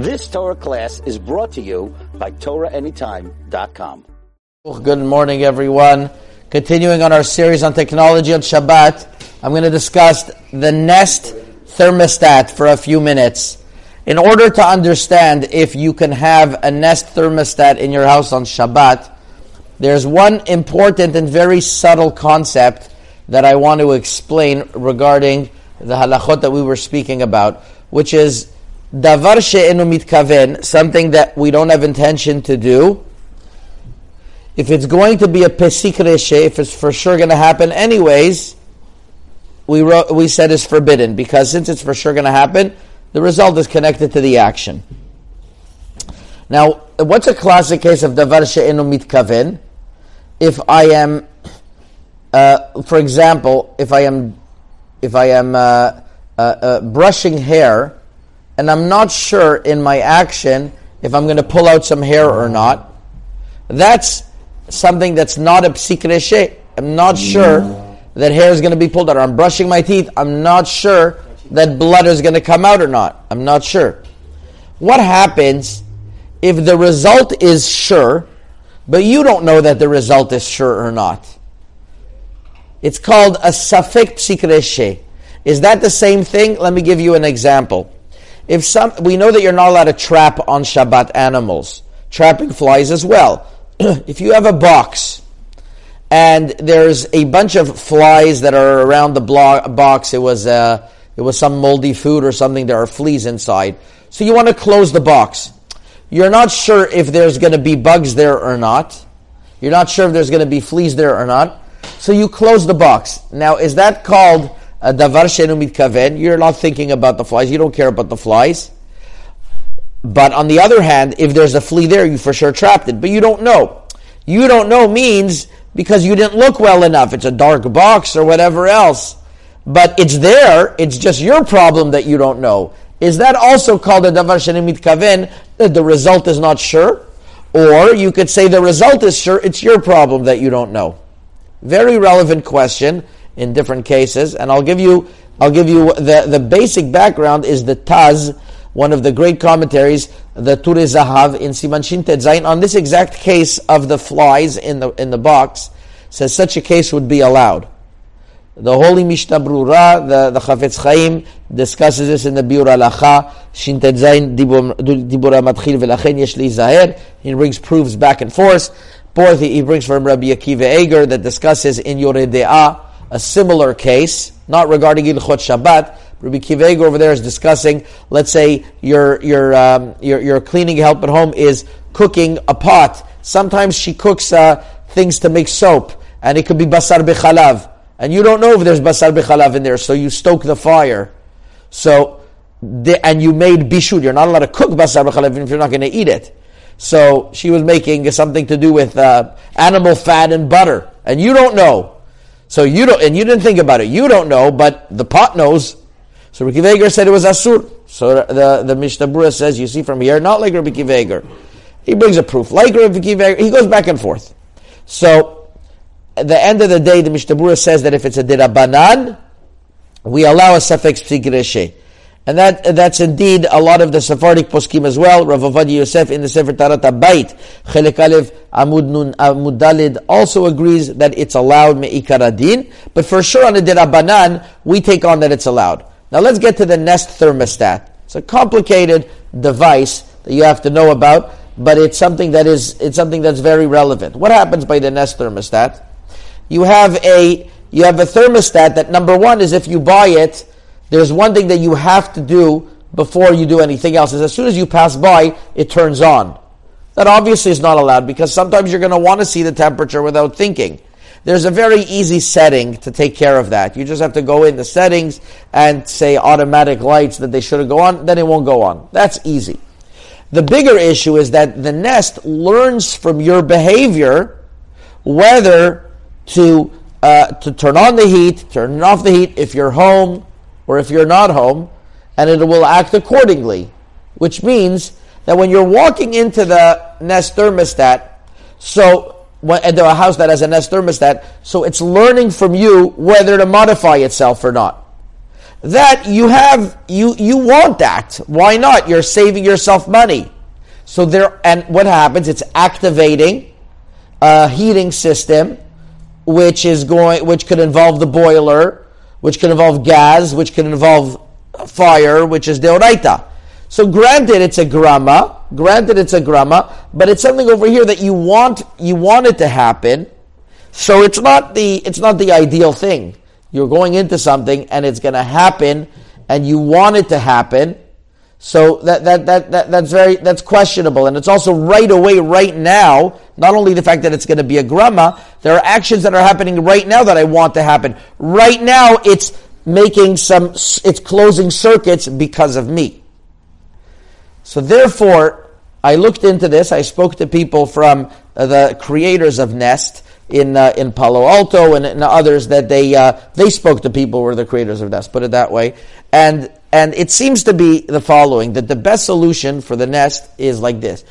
This Torah class is brought to you by TorahAnytime.com. Good morning, everyone. Continuing on our series on technology on Shabbat, I'm going to discuss the Nest thermostat for a few minutes. In order to understand if you can have a Nest thermostat in your house on Shabbat, there's one important and very subtle concept that I want to explain regarding the halachot that we were speaking about, which is davar she'enu mitkaven, something that we don't have intention to do. If it's going to be a pesik reshe, if it's for sure going to happen anyways, we wrote, we said is forbidden because since it's for sure going to happen, the result is connected to the action. Now, what's a classic case of davar she'enu mitkaven? If I am, uh, for example, if I am, if I am uh, uh, uh brushing hair, and I'm not sure in my action if I'm going to pull out some hair or not, that's something that's not a psik I'm not sure that hair is going to be pulled out. I'm brushing my teeth. I'm not sure that blood is going to come out or not. I'm not sure. What happens if the result is sure, but you don't know that the result is sure or not? It's called a safek psikreshe. Is that the same thing? Let me give you an example. If some, we know that you're not allowed to trap on Shabbat animals, trapping flies as well. if you have a box and there's a bunch of flies that are around the blo- box, it was uh, it was some moldy food or something. There are fleas inside, so you want to close the box. You're not sure if there's going to be bugs there or not. You're not sure if there's going to be fleas there or not. So you close the box. Now, is that called davar shenu mitkaven? You're not thinking about the flies. You don't care about the flies. But on the other hand, if there's a flea there, you for sure trapped it. But you don't know. You don't know means because you didn't look well enough. It's a dark box or whatever else. But it's there. It's just your problem that you don't know. Is that also called a davar she'enu mitkaven that the result is not sure? Or you could say the result is sure. It's your problem that you don't know. Very relevant question in different cases, and I'll give you I'll give you the the basic background is the Taz one of the great commentaries, the Turei Zahav in Siman Shin Zayin, on this exact case of the flies in the in the box, says such a case would be allowed. The Holy Mishnah Brura, the, the Chafetz Chaim, discusses this in the Biur Halacha, Shin Zayin, Dibura Matchil Velachen Yesh Zaher. He brings proofs back and forth. Fourth, he brings from Rabbi Akiva Eger that discusses in Yoreh De'ah a similar case, not regarding Hilchot Shabbat, Rabbi Akiva Eger over there is discussing, let's say your, your, um, your, your cleaning help at home is cooking a pot. Sometimes she cooks uh, things to make soap, and it could be basar bechalav. And you don't know if there's basar bechalav in there, so you stoke the fire. So, the, and you made bishul. You're not allowed to cook basar bechalav if you're not going to eat it. So she was making something to do with uh, animal fat and butter, and you don't know. So you don't, and you didn't think about it. You don't know, but the pot knows. So Rabbi Akiva Eger said it was Asur. So the, the Mishnah Brura says, you see from here, not like Rabbi Akiva Eger. He brings a proof. Like Rabbi Akiva Eger, he goes back and forth. So, at the end of the day, the Mishnah Brura says that if it's a dirabanan, we allow a safek psikreshe. And that, that's indeed a lot of the Sephardic poskim as well. Rav Ovadia Yosef in the Sefer Taharat HaBayit, Chelek Aleph Amud Nun Amud Dalid also agrees that it's allowed me'ikaradin. But for sure on the dirabanan, we take on that it's allowed. Now let's get to the Nest thermostat. It's a complicated device that you have to know about, but it's something that is it's something that's very relevant. What happens by the Nest thermostat? You have a you have a thermostat that number one is if you buy it, there's one thing that you have to do before you do anything else. Is as soon as you pass by, it turns on. That obviously is not allowed because sometimes you're going to want to see the temperature without thinking. There's a very easy setting to take care of that. You just have to go in the settings and say automatic lights that they shouldn't go on, then it won't go on. That's easy. The bigger issue is that the Nest learns from your behavior whether to uh, to turn on the heat, turn off the heat if you're home or if you're not home, and it will act accordingly. Which means that when you're walking into the Nest thermostat, so into a house that has a Nest thermostat, so it's learning from you whether to modify itself or not. that you have, you, you want that. Why not? You're saving yourself money. So there, and what happens? It's activating a heating system, which is going, which could involve the boiler, which can involve gas, which can involve fire, which is deoraita. So granted, it's a grama. Granted, it's a grama, but it's something over here that you want, you want it to happen. So it's not the, it's not the ideal thing. You're going into something and it's to happen and you want it to happen. So that, that, that, that, that's very, that's questionable. And it's also right away, right now, not only the fact that it's going to be a grama, there are actions that are happening right now that I want to happen. Right now, it's making some, it's closing circuits because of me. So therefore, I looked into this. I spoke to people from uh, the creators of Nest in uh, in Palo Alto and, and others that they uh, they spoke to people who were the creators of Nest. Put it that way, and and it seems to be the following: that the best solution for the Nest is like this.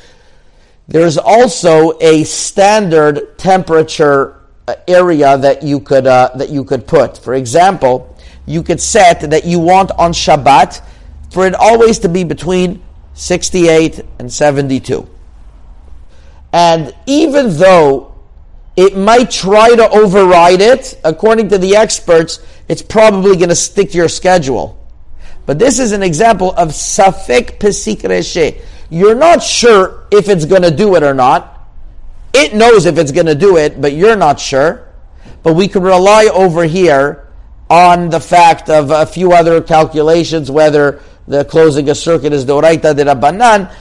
There's also a standard temperature uh, area that you could uh, that you could put. For example, you could set that you want on Shabbat for it always to be between 68 and 72. And even though it might try to override it, according to the experts, it's probably going to stick to your schedule. But this is an example of safek pesik reshe. You're not sure if it's going to do it or not. It knows if it's going to do it, but you're not sure. But we can rely over here on the fact of a few other calculations, whether the closing a circuit is doraita de rabbanan,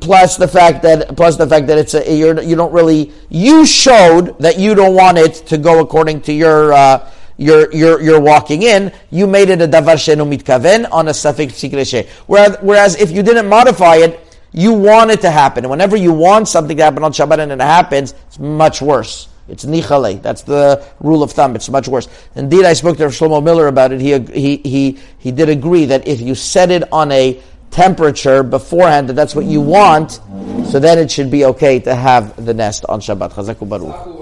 plus the fact that plus the fact that it's a you're, you don't really you showed that you don't want it to go according to your. Uh, you're, you're, you're walking in, you made it a davar shenu mitkaven on a safek psikreshe. Whereas, whereas if you didn't modify it, you want it to happen. And whenever you want something to happen on Shabbat and it happens, it's much worse. It's nichale. That's the rule of thumb. It's much worse. Indeed, I spoke to Shlomo Miller about it. He, he, he, he did agree that if you set it on a temperature beforehand, that that's what you want, so then it should be okay to have the nest on Shabbat. Chazaku Baruch.